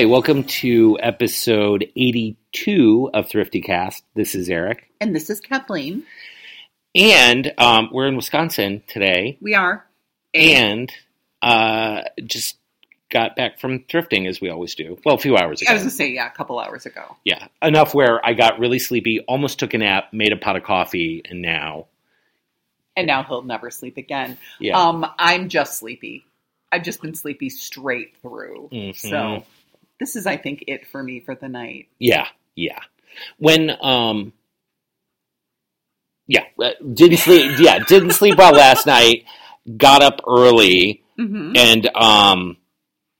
Hi, welcome to episode 82 of Thrifty Cast. This is Eric. And this is Kathleen. And um, we're in Wisconsin today. We are. And uh, just got back from thrifting as we always do. Well, a few hours ago. I was going to say, yeah, a couple hours ago. Yeah, enough where I got really sleepy, almost took a nap, made a pot of coffee, and now. And now he'll never sleep again. Yeah. Um, I'm just sleepy. I've just been sleepy straight through. Mhm. So this is, I think, it for me for the night. Yeah, yeah. When um yeah, uh, didn't sleep yeah, didn't sleep well last night, got up early Mm-hmm. and um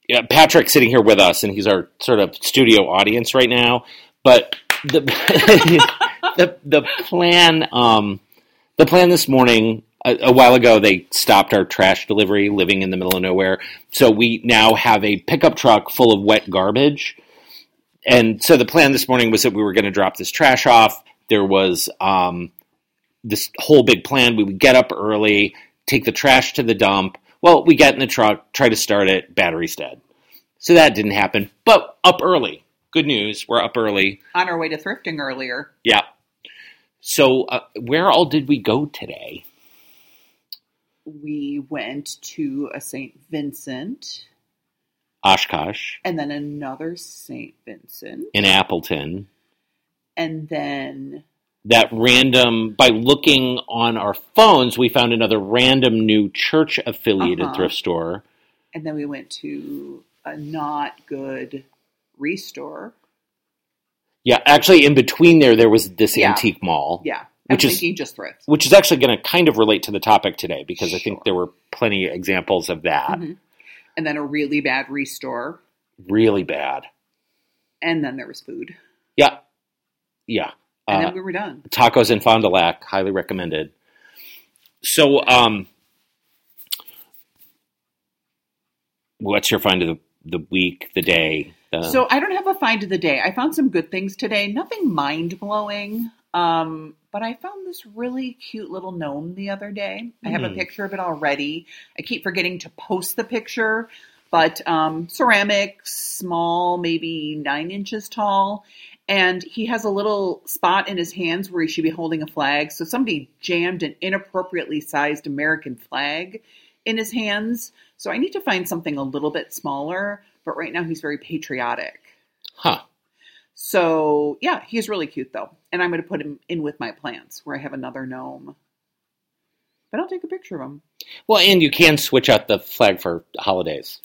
yeah, Patrick's sitting here with us and he's our sort of studio audience right now, but the the the plan um the plan this morning a, a while ago they stopped our trash delivery living in the middle of nowhere. So we now have a pickup truck full of wet garbage. And so the plan this morning was that we were going to drop this trash off. There was um, this whole big plan. We would get up early take the trash to the dump. Well we get in the truck try to start it battery's dead. So that didn't happen but up early. Good news we're up early. On our way to thrifting earlier. yeah. So uh, where all did we go today We went to a St. Vincent oshkosh and then another St. Vincent. in appleton And then, that random by looking on our phones we found another random new church affiliated Uh-huh. thrift store and then we went to a not good restore. yeah actually in between there there was this Yeah. antique mall Yeah. Which is- just thrift. which is actually going to kind of relate to the topic today because i think there were plenty of examples of that Mhm. And then a really bad restore. really bad And then there was food. yeah yeah And Uh, then we were done. tacos in Fond du Lac, highly recommended. So, um, what's your find of the, the week, the day? The, So I don't have a find of the day. I found some good things today. Nothing mind blowing. Um, but I found this really cute little gnome the other day. I have a Hmm. picture of it already. I keep forgetting to post the picture, but um, ceramic, small, maybe nine inches tall. And he has a little spot in his hands where he should be holding a flag. So somebody jammed an inappropriately sized American flag in his hands. So I need to find something a little bit smaller. But right now he's very patriotic. huh? So yeah, he's really cute though, and I'm going to put him in with my plants where I have another gnome. But I'll take a picture of him. Well, and you can switch out the flag for holidays.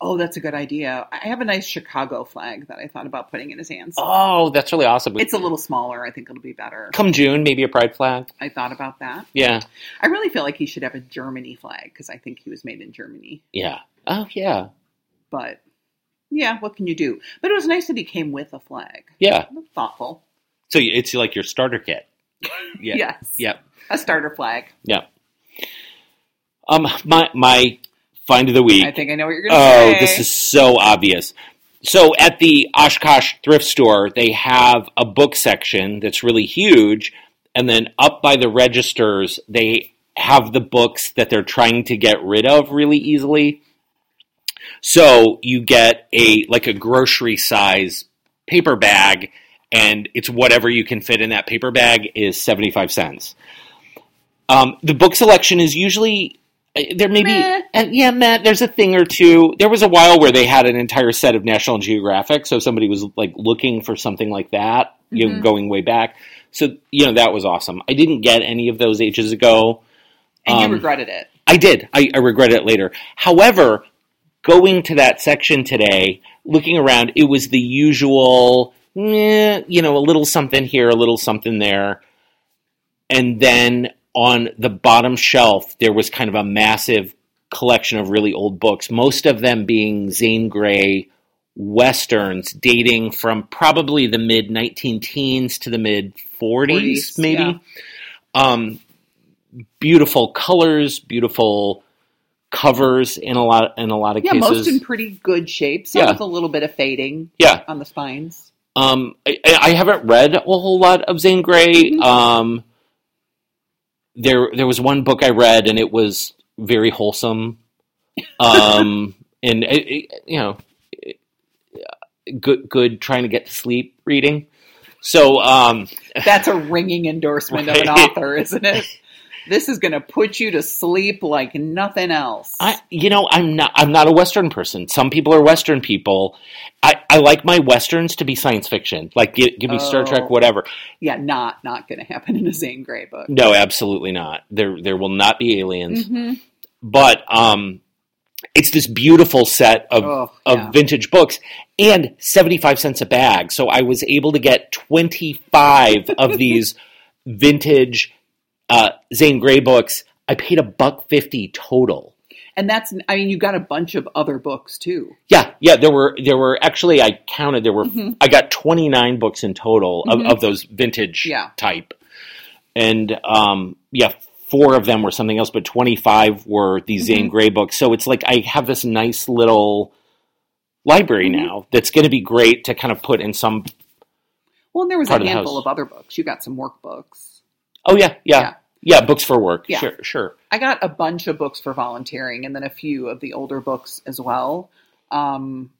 Oh, that's a good idea. I have a nice Chicago flag that I thought about putting in his hands. Oh, that's really awesome. It's a little smaller. I think it'll be better. come June, maybe a pride flag. I thought about that. Yeah, I really feel like he should have a Germany flag because I think he was made in Germany. yeah. Oh, yeah, But yeah, what can you do? But it was nice that he came with a flag. yeah. Thoughtful. So it's like your starter kit. Yeah. Yes. Yep. A starter flag. Yep. Um, my my find of the week. I think I know what you're going to say. Oh, say. this is so obvious. So at the Oshkosh thrift store, they have a book section that's really huge, and then up by the registers, they have the books that they're trying to get rid of really easily. So you get a like a grocery size paper bag, and it's whatever you can fit in that paper bag is seventy five cents. Um, the book selection is usually uh, there may Meh. be and yeah, Matt. There's a thing or two. There was a while where they had an entire set of National Geographic, so if somebody was like looking for something like that, you know, Mhm. going way back. So you know that was awesome. I didn't get any of those ages ago. and um, you regretted it. I did. I, I regret it later. However, going to that section today, looking around, it was the usual, eh, you know, a little something here, a little something there. And then on the bottom shelf, there was kind of a massive collection of really old books, most of them being Zane Grey westerns dating from probably the mid 19 teens to the mid 40s, 40s, maybe. yeah. Um, beautiful colors, beautiful covers in a lot in a lot of Yeah, cases. most in pretty good shape. Some Yeah. with a little bit of fading yeah, on the spines. um, I, I haven't read a whole lot of Zane Grey. Mhm. Um, there there was one book I read and it was very wholesome. Um, and it, it- you know, it- good good trying to get to sleep reading. So um, That's a ringing endorsement of an author, isn't it? This is going to put you to sleep like nothing else. I, you know, I'm not. I'm not a Western person. Some people are Western people. I, I like my westerns to be science fiction. Like, give, give me Star Oh. Trek, whatever. yeah, not not going to happen in a Zane Grey book. No, absolutely not. There, there will not be aliens. Mhm. But um, it's this beautiful set of Oh, of yeah. vintage books and seventy five cents a bag. So I was able to get twenty five of these vintage uh, Zane Grey books. I paid a buck fifty total. And that's I mean you got a bunch of other books too. Yeah, yeah. There were there were actually I counted there were Mhm. I got twenty nine books in total of, Mhm. of those vintage Yeah. type, and um, yeah, four of them were something else, but twenty five were these Zane Mhm. Grey books. So it's like I have this nice little library Mhm. now that's going to be great to kind of put in some. Well, and there was a of handful house. of other books. You got some workbooks. Oh yeah, yeah, yeah, Yeah. books for work. Yeah. Sure, sure. I got a bunch of books for volunteering and then a few of the older books as well. Um,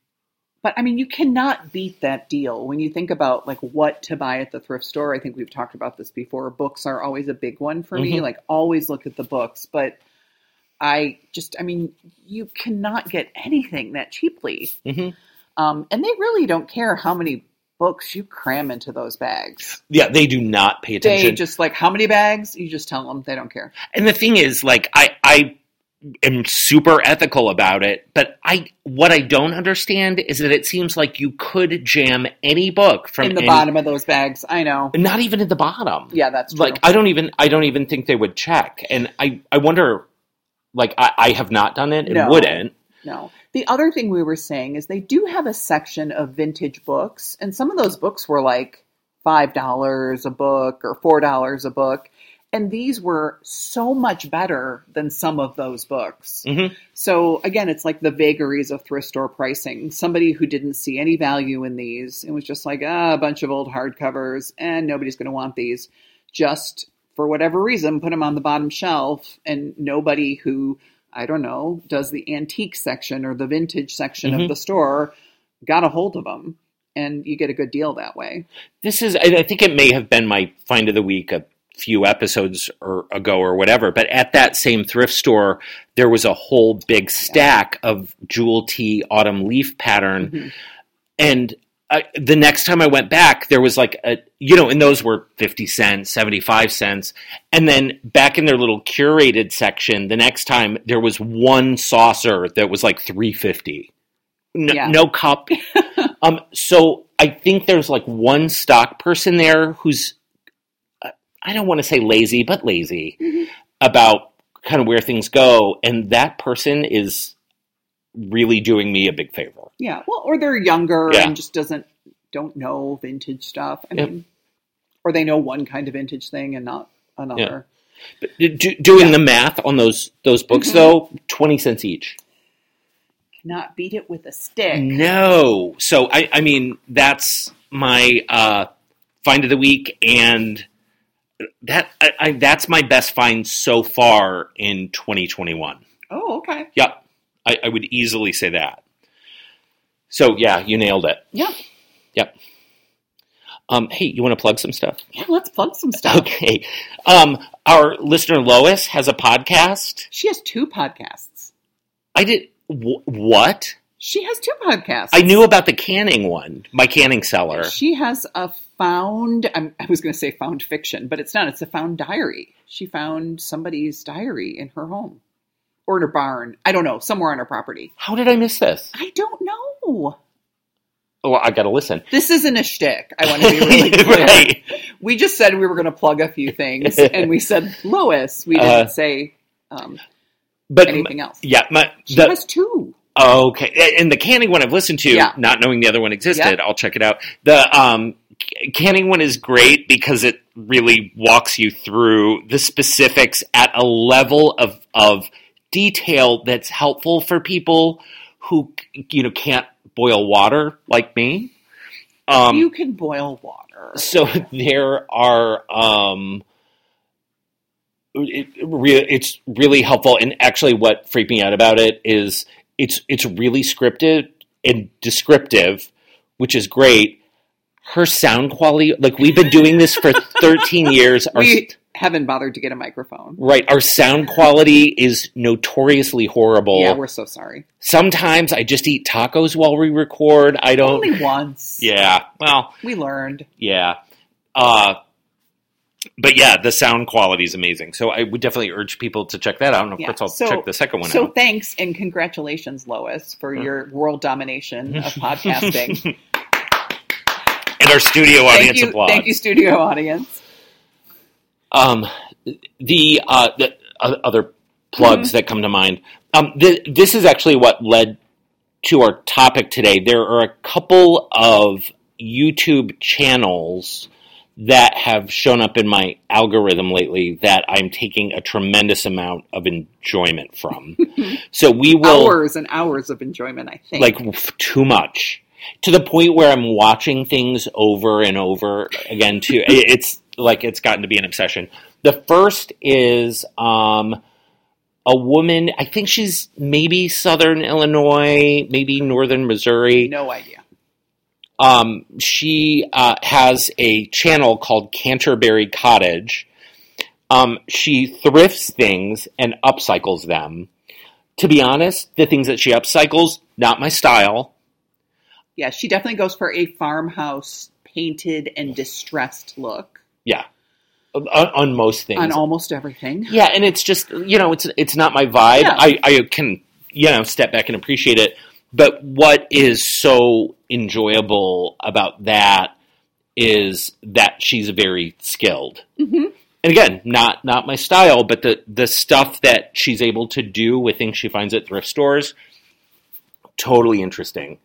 but I mean, you cannot beat that deal when you think about like what to buy at the thrift store. I think we've talked about this before. Books are always a big one for me. Mhm. Like always look at the books, but I just, I mean, you cannot get anything that cheaply. hmm Um, and they really don't care how many books you cram into those bags. Yeah, they do not pay attention. They just like how many bags? You just tell them they don't care. And the thing is, like, I, I am super ethical about it, but I, what I don't understand is that it seems like you could jam any book from in the any- bottom of those bags. I know. not even at the bottom. Yeah, that's true. Like, I don't even, I don't even think they would check. And I, I wonder, like, I, I have not done it and No. wouldn't. no. The other thing we were saying is they do have a section of vintage books, and some of those books were like five dollars a book or four dollars a book, and these were so much better than some of those books. Mhm. So again, it's like the vagaries of thrift store pricing. Somebody who didn't see any value in these and was just like, ah, a bunch of old hardcovers, and nobody's going to want these. Just for whatever reason, put them on the bottom shelf, and nobody who I don't know does the antique section or the vintage section Mhm. of the store got a hold of them, and you get a good deal that way. This is, I think it may have been my find of the week a few episodes or ago or whatever, but at that same thrift store, there was a whole big stack of Jewel Tea autumn leaf pattern. Mhm. And I, the next time I went back, there was like a, you know, and those were 50 cents, 75 cents. And then back in their little curated section, the next time there was one saucer that was like 350. No, Yeah. no cup. um, so I think there's like one stock person there who's, uh, I don't want to say lazy, but lazy Mhm. about kind of where things go. And that person is really doing me a big favor. Yeah, well, or they're younger Yeah. and just doesn't don't know vintage stuff. I Yep. mean, or they know one kind of vintage thing and not another. Do, do- doing Yeah. the math on those those books Mhm. though, twenty cents each. Cannot beat it with a stick. No, so I, I mean that's my uh, find of the week, and that I, I, that's my best find so far in 2021. Oh, okay. Yeah, I, I would easily say that. So yeah, you nailed it. Yeah, Yep. Um, hey, you want to plug some stuff? yeah. Let's plug some stuff. Okay. Um, our listener Lois has a podcast. She has two podcasts. I did wh- what? She has two podcasts. I knew about the canning one, my canning cellar. She has a found. I'm, I was going to say found fiction, but it's not. It's a found diary. She found somebody's diary in her home or in her barn. I don't know, somewhere on her property. How did I miss this? I don't know. Oh, I got to listen. This isn't a shtick. I want to be really clear. right. We just said we were going to plug a few things, and we said Lois. We didn't Uh, say um, But anything else. yeah, my She the, has two. okay, and the canning one I've listened to, Yeah. not knowing the other one existed. Yeah. I'll check it out. The um, canning one is great because it really walks you through the specifics at a level of of detail that's helpful for people who you know can't boil water like me. Um, you can boil water. so there are um it, it's really helpful and actually what freaked me out about it is it's it's really scripted and descriptive which is great. Her sound quality, like we've been doing this for 13 years. Our, we haven't bothered to get a microphone. right, our sound quality is notoriously horrible. Yeah, we're so sorry. Sometimes I just eat tacos while we record. I don't. Only once. Yeah, well, We learned. yeah. Uh, but yeah, the sound quality is amazing. So I would definitely urge people to check that out. And of Yeah, course, I'll so- check the second one So out. thanks and congratulations, Lois, for your world domination of podcasting. And our studio thank audience you, applause. thank you, studio audience. Um, the, uh, the uh, other plugs Mm-hmm. that come to mind. Um, th- this is actually what led to our topic today. There are a couple of YouTube channels that have shown up in my algorithm lately that I'm taking a tremendous amount of enjoyment from. so we will Hours and hours of enjoyment, I think. like too much to the point where I'm watching things over and over again. Too, it's like it's gotten to be an obsession. The first is um, a woman. I think she's maybe Southern Illinois, maybe Northern Missouri. no idea. Um, she uh, has a channel called Canterbury Cottage. Um, she thrifts things and upcycles them. To be honest, the things that she upcycles, not my style. Yeah, she definitely goes for a farmhouse painted and distressed look Yeah, on, on most things. on almost everything. yeah, and it's just you know it's it's not my vibe. Yeah. I I can you know step back and appreciate it. But what is so enjoyable about that is that she's very skilled. hmm And again, not not my style, but the the stuff that she's able to do with things she finds at thrift stores, totally interesting.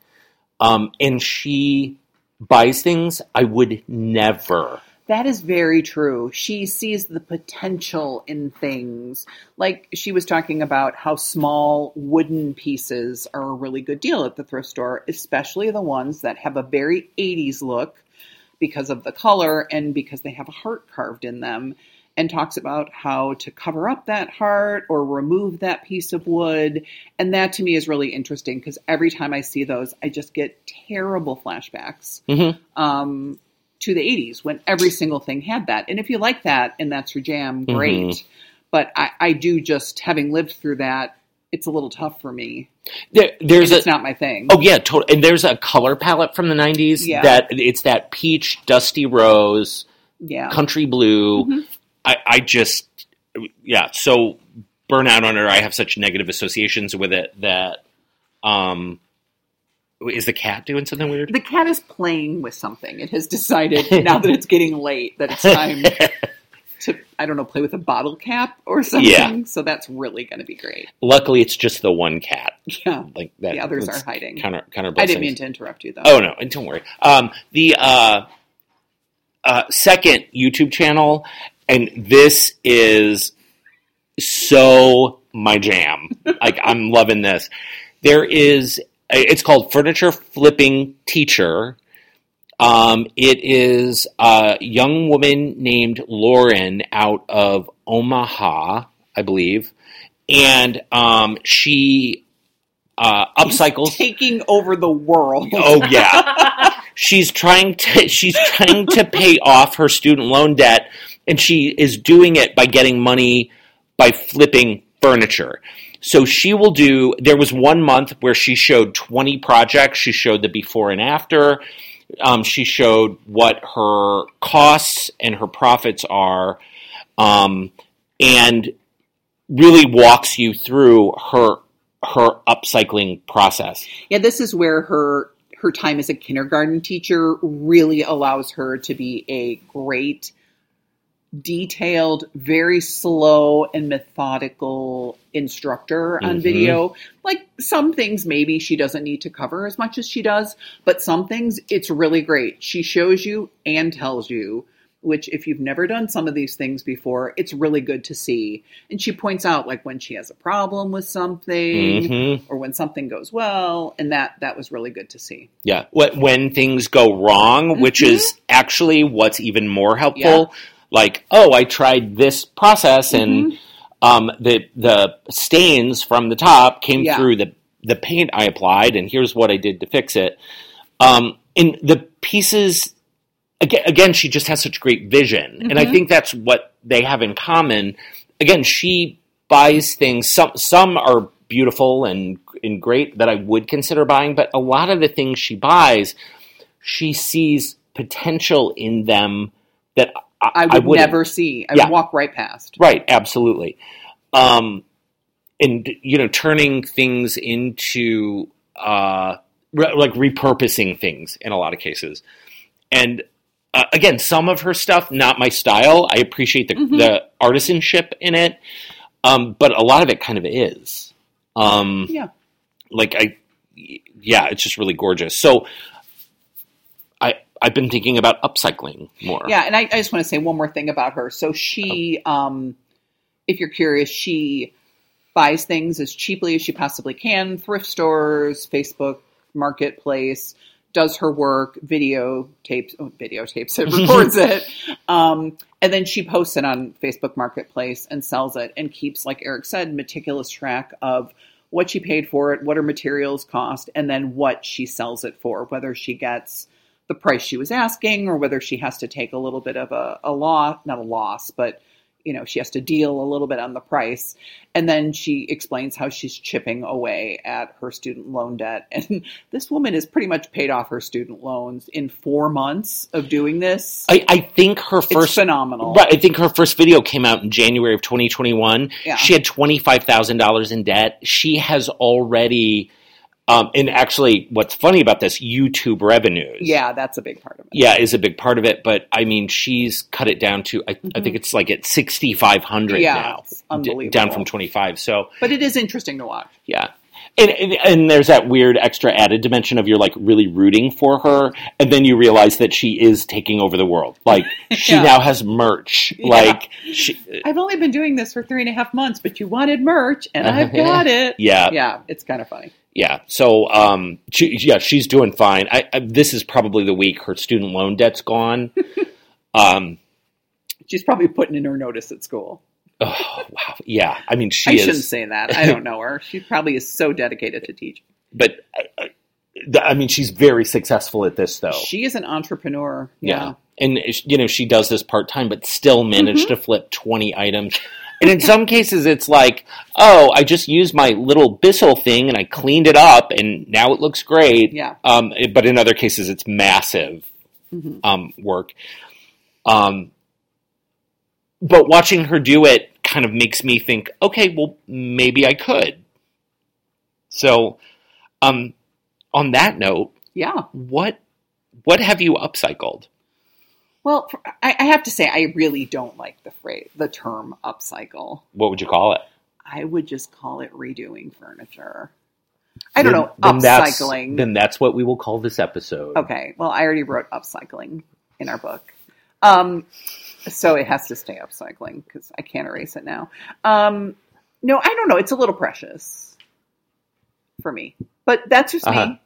Um, and she buys things I would never. That is very true. She sees the potential in things. Like she was talking about how small wooden pieces are a really good deal at the thrift store, especially the ones that have a very 80s look because of the color and because they have a heart carved in them. And talks about how to cover up that heart or remove that piece of wood. And that to me is really interesting because every time I see those, I just get terrible flashbacks Mhm. um, to the 80s when every single thing had that. And if you like that and that's your jam, great. Mhm. But I, I do just, having lived through that, it's a little tough for me. There, there's a it's not my thing. oh yeah, totally. And there's a color palette from the '90s Yeah. that it's that peach, dusty rose, yeah. country blue. Mhm. I, I just yeah. So burnout on it. I have such negative associations with it that um, is the cat doing something weird? The cat is playing with something. It has decided now that it's getting late that it's time to, I don't know, play with a bottle cap or something. Yeah. So that's really going to be great. Luckily, it's just the one cat. Yeah. Like that. The others are hiding. Counter, counter I didn't mean to interrupt you though. Oh no, and don't worry. Um, the uh, uh, second YouTube channel, and this is so my jam. like I'm loving this. There is. It's called Furniture Flipping Teacher. Um, it is a young woman named Lauren out of Omaha, I believe, and um, she uh, upcycles. Taking over the world. Oh yeah. she's trying to she's trying to pay off her student loan debt and she is doing it by getting money by flipping furniture. So she will do there was one month where she showed 20 projects. She showed the before and after. Um, she showed what her costs and her profits are. Um, and really walks you through her her upcycling process. Yeah, this is where her her time as a kindergarten teacher really allows her to be a great detailed, very slow and methodical instructor on Mhm. video. Like some things maybe she doesn't need to cover as much as she does, but some things it's really great. She shows you and tells you which if you've never done some of these things before, it's really good to see. And she points out like when she has a problem with something Mhm. or when something goes well, and that that was really good to see. Yeah, what when things go wrong, which Mhm. is actually what's even more helpful. Like, oh, I tried this process, and um, the the stains from the top came Yeah. through the the paint I applied, and here's what I did to fix it. Um, and the pieces again, again she just has such great vision and i Mhm. think that's what they have in common again she buys things some some are beautiful and and great that i would consider buying but a lot of the things she buys she sees potential in them that i, I would wouldn't. never see. I Yeah. would walk right past. Right, absolutely. Um, and you know, turning things into uh, re- like repurposing things in a lot of cases. And uh, again, some of her stuff not my style. I appreciate the Mhm. the artisanship in it, um, but a lot of it kind of is. Um, Yeah. like I, yeah, it's just really gorgeous. So. I've been thinking about upcycling more. Yeah, and I, I just want to say one more thing about her. So she, um, if you're curious, she buys things as cheaply as she possibly can, thrift stores, Facebook Marketplace, does her work, video tapes, oh, videotapes it, records it, um, and then she posts it on Facebook Marketplace and sells it, and keeps, like Eric said, meticulous track of what she paid for it, what her materials cost, and then what she sells it for, whether she gets the price she was asking or whether she has to take a little bit of a, a loss, not a loss, but you know, she has to deal a little bit on the price. And then she explains how she's chipping away at her student loan debt. And this woman has pretty much paid off her student loans in four months of doing this. I, I think her it's first phenomenal. Right, I think her first video came out in January of 2021. Yeah. She had twenty five thousand dollars in debt. She has already, um, and actually, what's funny about this YouTube revenues, Yeah, that's a big part of it. yeah, is a big part of it. But I mean, she's cut it down to I, I think it's like at sixty five hundred Mm-hmm. Yeah, now, d- down from twenty five. So But it is interesting to watch. yeah. And, and, and there's that weird extra added dimension of you're like really rooting for her, and then you realize that she is taking over the world. Like she Yeah. now has merch. Yeah. Like she, I've only been doing this for three and a half months, but you wanted merch and I've got it. yeah, Yeah, it's kind of funny. Yeah. So, um, she, yeah, she's doing fine. I, I, this is probably the week her student loan debt's gone. um, She's probably putting in her notice at school. Oh, wow. Yeah. I mean, she I is, shouldn't say that. I don't know her. She probably is so dedicated to teaching. but uh, I mean, she's very successful at this, though. She is an entrepreneur. yeah. Yeah. And you know, she does this part time, but still managed Mm-hmm. to flip twenty items. And in some cases, it's like, oh, I just used my little Bissell thing and I cleaned it up, and now it looks great. Yeah. Um, but in other cases, it's massive Mhm. um, work. Um, but watching her do it kind of makes me think, okay, well, maybe I could. So, um, on that note, Yeah. what what have you upcycled? Well, I, I have to say, I really don't like the phrase, the term upcycle. What would you call it? I would just call it redoing furniture. I don't Then- know, then that's- upcycling. Then that's what we will call this episode. Okay. Well, I already wrote upcycling in our book. Um, so it has to stay upcycling because I can't erase it now. Um, no, I don't know. It's a little precious for me, but that's just Uh-huh. me.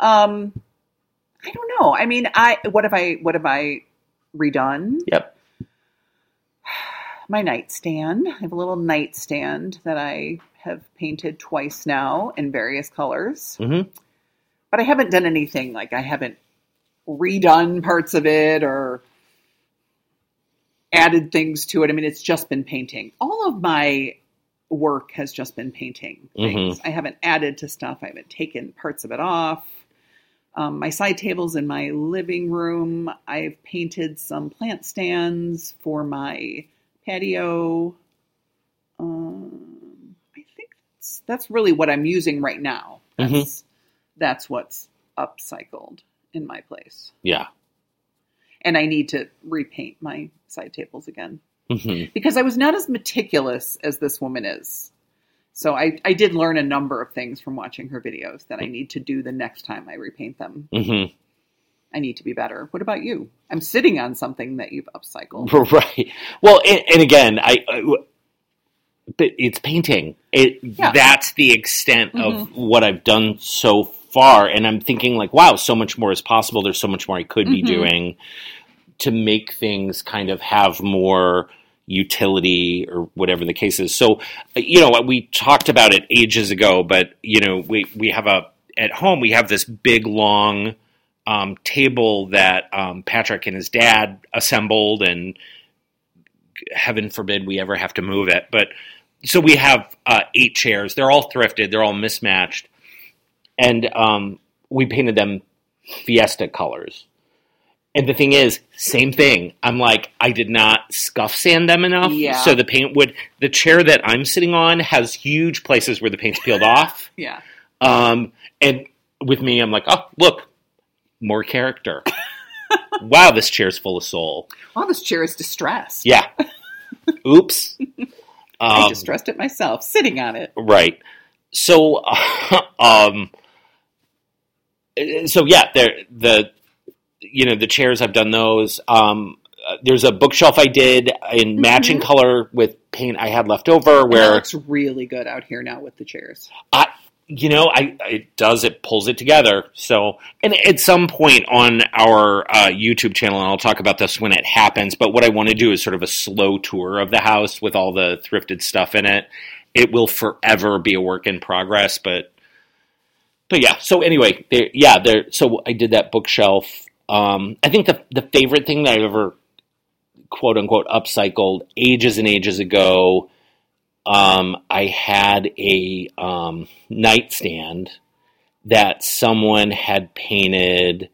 Um, I don't know. I mean, I what have I what have I redone? Yep. My nightstand. I have a little nightstand that I have painted twice now in various colors hmm but I haven't done anything like I haven't redone parts of it or added things to it. I mean, it's just been painting. All of my work has just been painting things. I haven't added to stuff. I haven't taken parts of it off. Um, my side tables in my living room. I've painted some plant stands for my patio. Um, I think that's, that's really what I'm using right now. Mhm. That's, that's what's upcycled in my place. Yeah. And I need to repaint my side tables again hmm because I was not as meticulous as this woman is. So I, I did learn a number of things from watching her videos that I need to do the next time I repaint them. hmm I need to be better. What about you? I'm sitting on something that you've upcycled. Right. Well, and, and again, I. I but it's painting. It Yeah. that's the extent of Mm-hmm. what I've done so far, and I'm thinking like, wow, so much more is possible. There's so much more I could be Mhm. doing to make things kind of have more utility or whatever the case is. So, you know, we talked about it ages ago, but you know, we we have a at home we have this big long um, table that um, Patrick and his dad assembled, and heaven forbid we ever have to move it. But so we have uh, eight chairs. They're all thrifted. They're all mismatched, and um, we painted them Fiesta colors. And the thing is, same thing. I'm like, I did not scuff sand them enough, Yeah. so the paint would. The chair that I'm sitting on has huge places where the paint's peeled off. Yeah. Um, and with me, I'm like, oh, look, more character. wow, this chair is full of soul. Wow, this chair is distressed. Yeah. Oops. I Um, distressed it myself, sitting on it. right. So, um, so yeah, there the you know the chairs I've done those. Um, there's a bookshelf I did in matching Mhm. color with paint I had left over where looks really good out here now with the chairs. I, you know, I it does it pulls it together. So, and at some point on our uh, YouTube channel, and I'll talk about this when it happens. But what I want to do is sort of a slow tour of the house with all the thrifted stuff in it. It will forever be a work in progress, but but yeah. So anyway, there, yeah, there. So I did that bookshelf. Um, I think the the favorite thing that I've ever quote unquote upcycled ages and ages ago um, I had a um, nightstand that someone had painted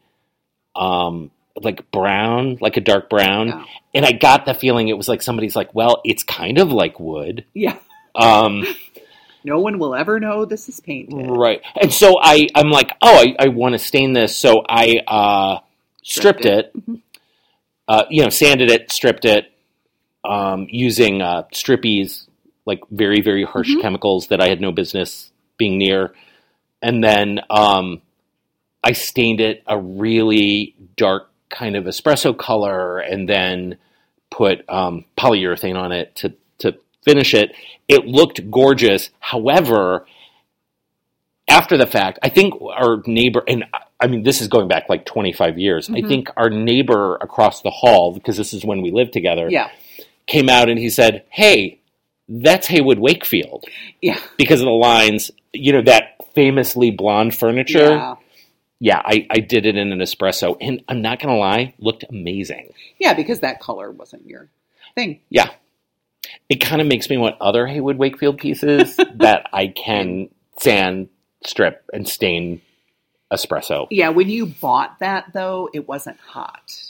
um, like brown, like a dark brown. And I got the feeling it was like somebody's like, well, it's kind of like wood. Yeah. Um, No one will ever know this is painted. right. And so I, I'm like, oh, I, I want to stain this. So I uh, stripped, Stripped it, uh, you know, sanded it, stripped it um, using uh, strippies, like very, very harsh Mhm. chemicals that I had no business being near. And then um, I stained it a really dark kind of espresso color and then put um, polyurethane on it to finish it. It looked gorgeous. However, after the fact, I think our neighbor, and I mean, this is going back like 25 years. I Mhm. think our neighbor across the hall, because this is when we lived together, Yeah. came out and he said, Hey, that's Heywood Wakefield Yeah. because of the lines, you know, that famously blonde furniture. Yeah. Yeah, I, I did it in an espresso, and I'm not gonna lie, looked amazing. Yeah, because that color wasn't your thing. Yeah, it kind of makes me want other Heywood Wakefield pieces that I can sand, strip, and stain espresso. Yeah, when you bought that though, it wasn't hot.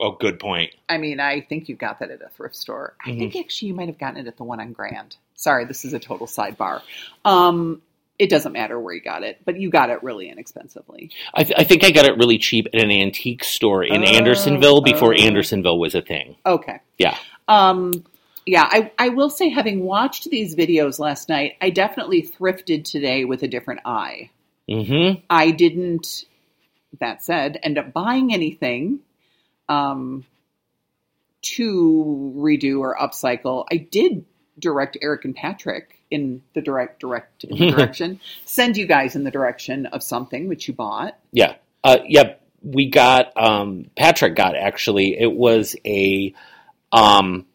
Oh, good point. I mean, I think you got that at a thrift store. I Mhm. think actually you might have gotten it at the one on Grand. Sorry, this is a total sidebar. Um, it doesn't matter where you got it, but you got it really inexpensively. I, th- I think I got it really cheap at an antique store in Oh, Andersonville before oh. Andersonville was a thing. Okay. Yeah. Um, yeah, I, I will say, having watched these videos last night, I definitely thrifted today with a different eye. Mm-hmm. I didn't, that said, end up buying anything um, to redo or upcycle. I did direct Eric and Patrick in the direct direct in the direction, send you guys in the direction of something which you bought. Yeah. Uh, yeah. We got, um, Patrick got actually, it was a, um,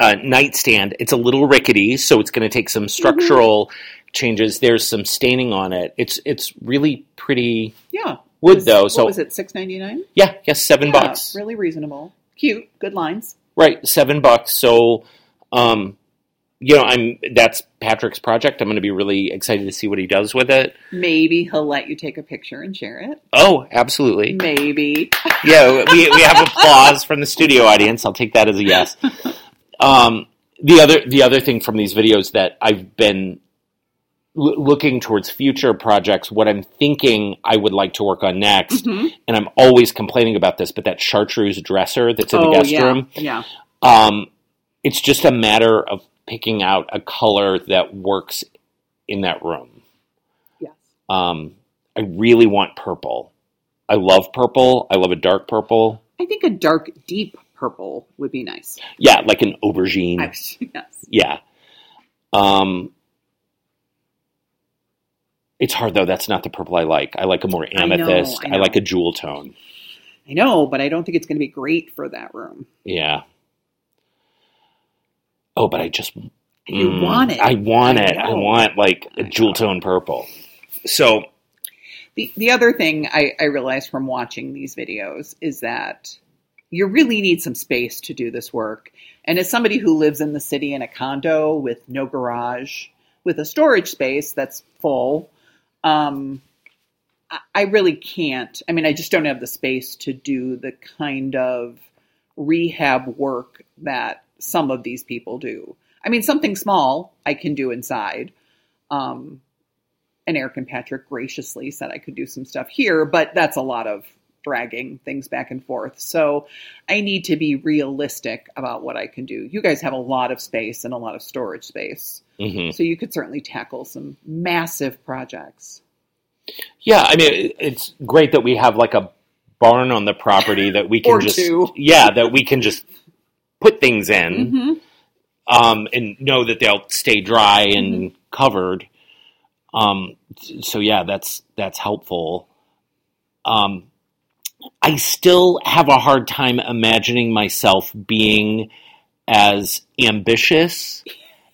a nightstand. It's a little rickety, so it's going to take some structural changes. There's some staining on it. It's, it's really pretty Yeah, wood Was- though. what So was it six ninety nine? yeah, yes, seven bucks. really reasonable, cute, good lines. Right. Seven bucks. So, um, you know, I'm, that's Patrick's project. I'm going to be really excited to see what he does with it. Maybe he'll let you take a picture and share it. Oh, absolutely. Maybe. yeah, we, we have applause from the studio audience. I'll take that as a yes. Um, the other the other thing from these videos that I've been l- looking towards future projects, what I'm thinking I would like to work on next, Mhm. and I'm always complaining about this, but that chartreuse dresser that's in the Oh guest yeah, room, yeah. um, it's just a matter of picking out a color that works in that room. Yes. Um, I really want purple. I love purple. I love a dark purple. I think a dark, deep purple would be nice. Yeah, like an aubergine. I- yes. yeah. Um, it's hard though. That's not the purple I like. I like a more I know, amethyst. I I, like a jewel tone. I know, but I don't think it's going to be great for that room. Yeah. Oh, but I just You mm, want it. I want I it. I know. want like a jewel tone purple. So The the other thing I, I realized from watching these videos is that you really need some space to do this work. And as somebody who lives in the city in a condo with no garage, with a storage space that's full, um, I, really can't. I mean, I just don't have the space to do the kind of rehab work that some of these people do. I mean, something small I can do inside. Um, and Eric and Patrick graciously said I could do some stuff here, but that's a lot of dragging things back and forth. So I need to be realistic about what I can do. You guys have a lot of space and a lot of storage space. hmm So you could certainly tackle some massive projects. Yeah, I mean, it's great that we have like a barn on the property that we can just two. yeah that we can just put things in hmm um, and know that they'll stay dry and covered. Um, so yeah, that's that's helpful. Um, I still have a hard time imagining myself being as ambitious,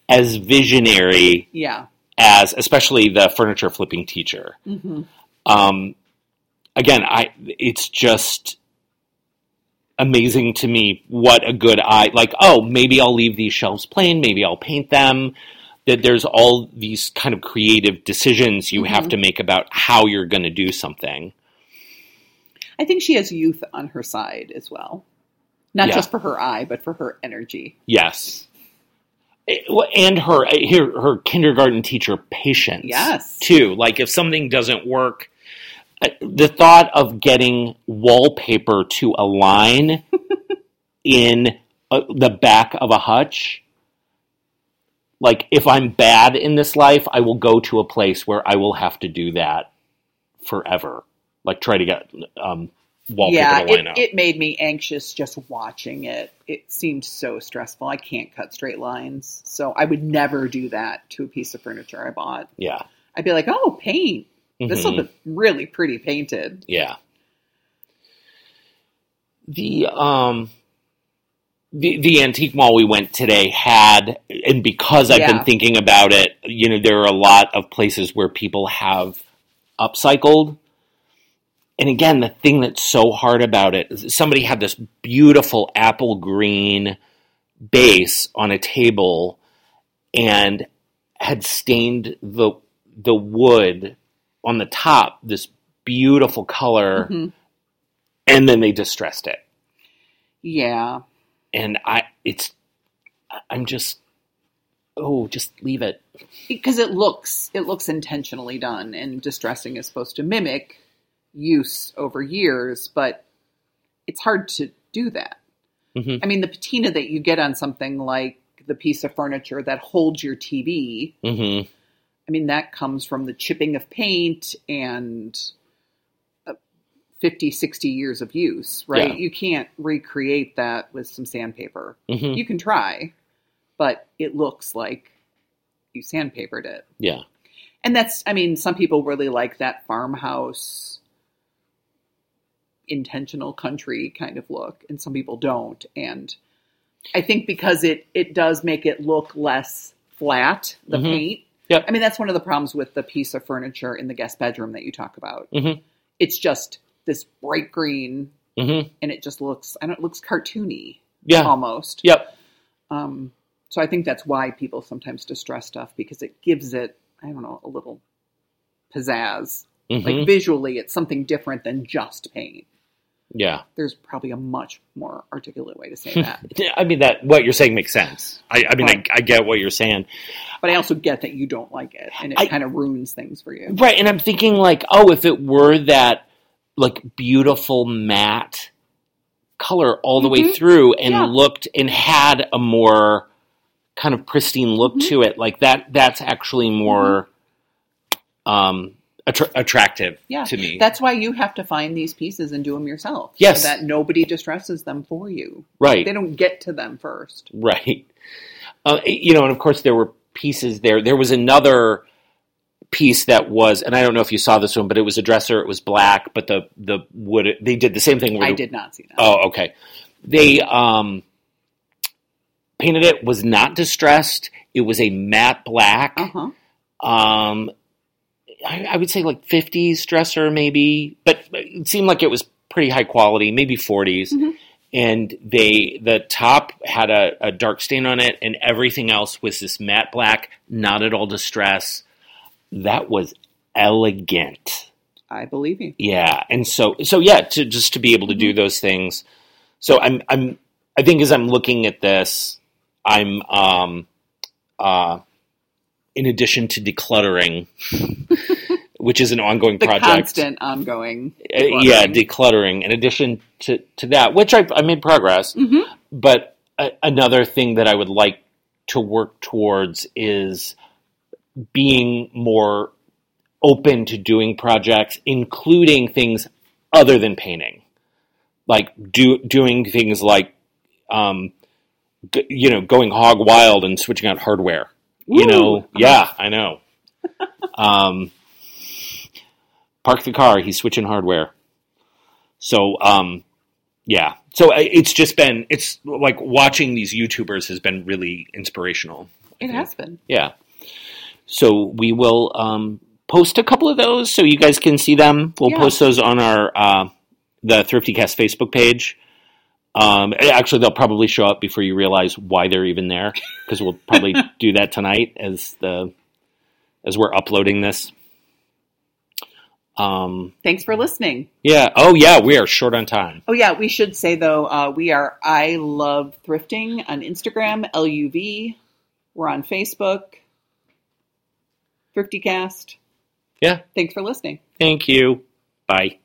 as visionary Yeah. as, especially the furniture flipping teacher. hmm Um, again, I it's just amazing to me what a good eye. Like, oh, maybe I'll leave these shelves plain. Maybe I'll paint them. That there's all these kind of creative decisions you have Mhm. to make about how you're going to do something. I think she has youth on her side as well. Not Yeah. just for her eye, but for her energy. Yes. Eh, And her her her kindergarten teacher patience. Yes. Too. Like if something doesn't work, uh, the thought of getting wallpaper to align in uh, the back of a hutch. Like if I'm bad in this life, I will go to a place where I will have to do that forever. Like try to get um, wallpaper yeah, to line it, it made me anxious just watching it. It seemed so stressful. I can't cut straight lines. So I would never do that to a piece of furniture I bought. yeah. I'd be like, oh, paint. This will be really pretty painted. Yeah. The um the the antique mall we went today had and because I've Yeah. been thinking about it, you know, there are a lot of places where people have upcycled. And again, the thing that's so hard about it is somebody had this beautiful apple green base on a table and had stained the the wood on the top this beautiful color Mhm. and then they distressed it Yeah. and i it's i'm just oh just leave it Because it looks it looks intentionally done and distressing is supposed to mimic use over years, but it's hard to do that. Mhm. I mean, the patina that you get on something like the piece of furniture that holds your TV, hmm I mean, that comes from the chipping of paint and uh, 50, 60 years of use, right? Yeah. You can't recreate that with some sandpaper. hmm You can try, but it looks like you sandpapered it. yeah And that's, I mean, some people really like that farmhouse, intentional country kind of look, and some people don't. And I think because it it does make it look less flat, the Mhm. paint. Yep. I mean, that's one of the problems with the piece of furniture in the guest bedroom that you talk about. Mhm. It's just this bright green, hmm and it just looks, and it looks cartoony yeah almost. yep Um, so I think that's why people sometimes distress stuff because it gives it, I don't know, a little pizzazz. Mhm. Like visually, it's something different than just paint. Yeah There's probably a much more articulate way to say that. Yeah, i mean that what you're saying makes sense i, I mean I, Right. I get what you're saying but I also get that you don't like it and it I- kind of ruins things for you. Right, and I'm thinking like, oh, if it were that like beautiful matte color all the way Mhm. through and Yeah. looked and had a more kind of pristine look Mhm. to it, like that that's actually more um attra- attractive Yeah. to me. That's why you have to find these pieces and do them yourself. Yes. So that nobody distresses them for you. right. They don't get to them first. Right. Uh, you know, and of course there were pieces there. There was another piece that was, and I don't know if you saw this one, but it was a dresser. It was black, but the the wood. They did the same thing. I the- did not see that. Oh, okay. They um painted it. Was not distressed. It was a matte black. Uh huh. Um, I, I would say like 50s dresser maybe, but it seemed like it was pretty high quality, maybe 40s. Mhm. And they the top had a, a dark stain on it, and everything else was this matte black, not at all distress. That was elegant. I believe you. Yeah, and so so yeah, to just to be able to do those things. So I'm I'm I think as I'm looking at this, I'm um uh in addition to decluttering, which is an ongoing The project. constant ongoing. uh, yeah, decluttering. In addition to to that, which I I made progress, hmm but a, another thing that I would like to work towards is being more open to doing projects, including things other than painting, like do doing things like, um, g- you know, going hog wild and switching out hardware. You know, yeah, I know. um, park the car. He's switching hardware. So, um, yeah. So it's just been it's like watching these YouTubers has been really inspirational. It has been. Yeah. So we will um, post a couple of those so you guys can see them. We'll Yeah. post those on our uh, the Thrifty Cast Facebook page. Um, actually, they'll probably show up before you realize why they're even there because we'll probably do that tonight as the as we're uploading this. Um, Thanks for listening. yeah. Oh, yeah. We are short on time. Oh yeah, we should say though, uh, we are I love thrifting on Instagram, LUV. We're on Facebook, ThriftyCast. Yeah. Thanks for listening. Thank you. Bye.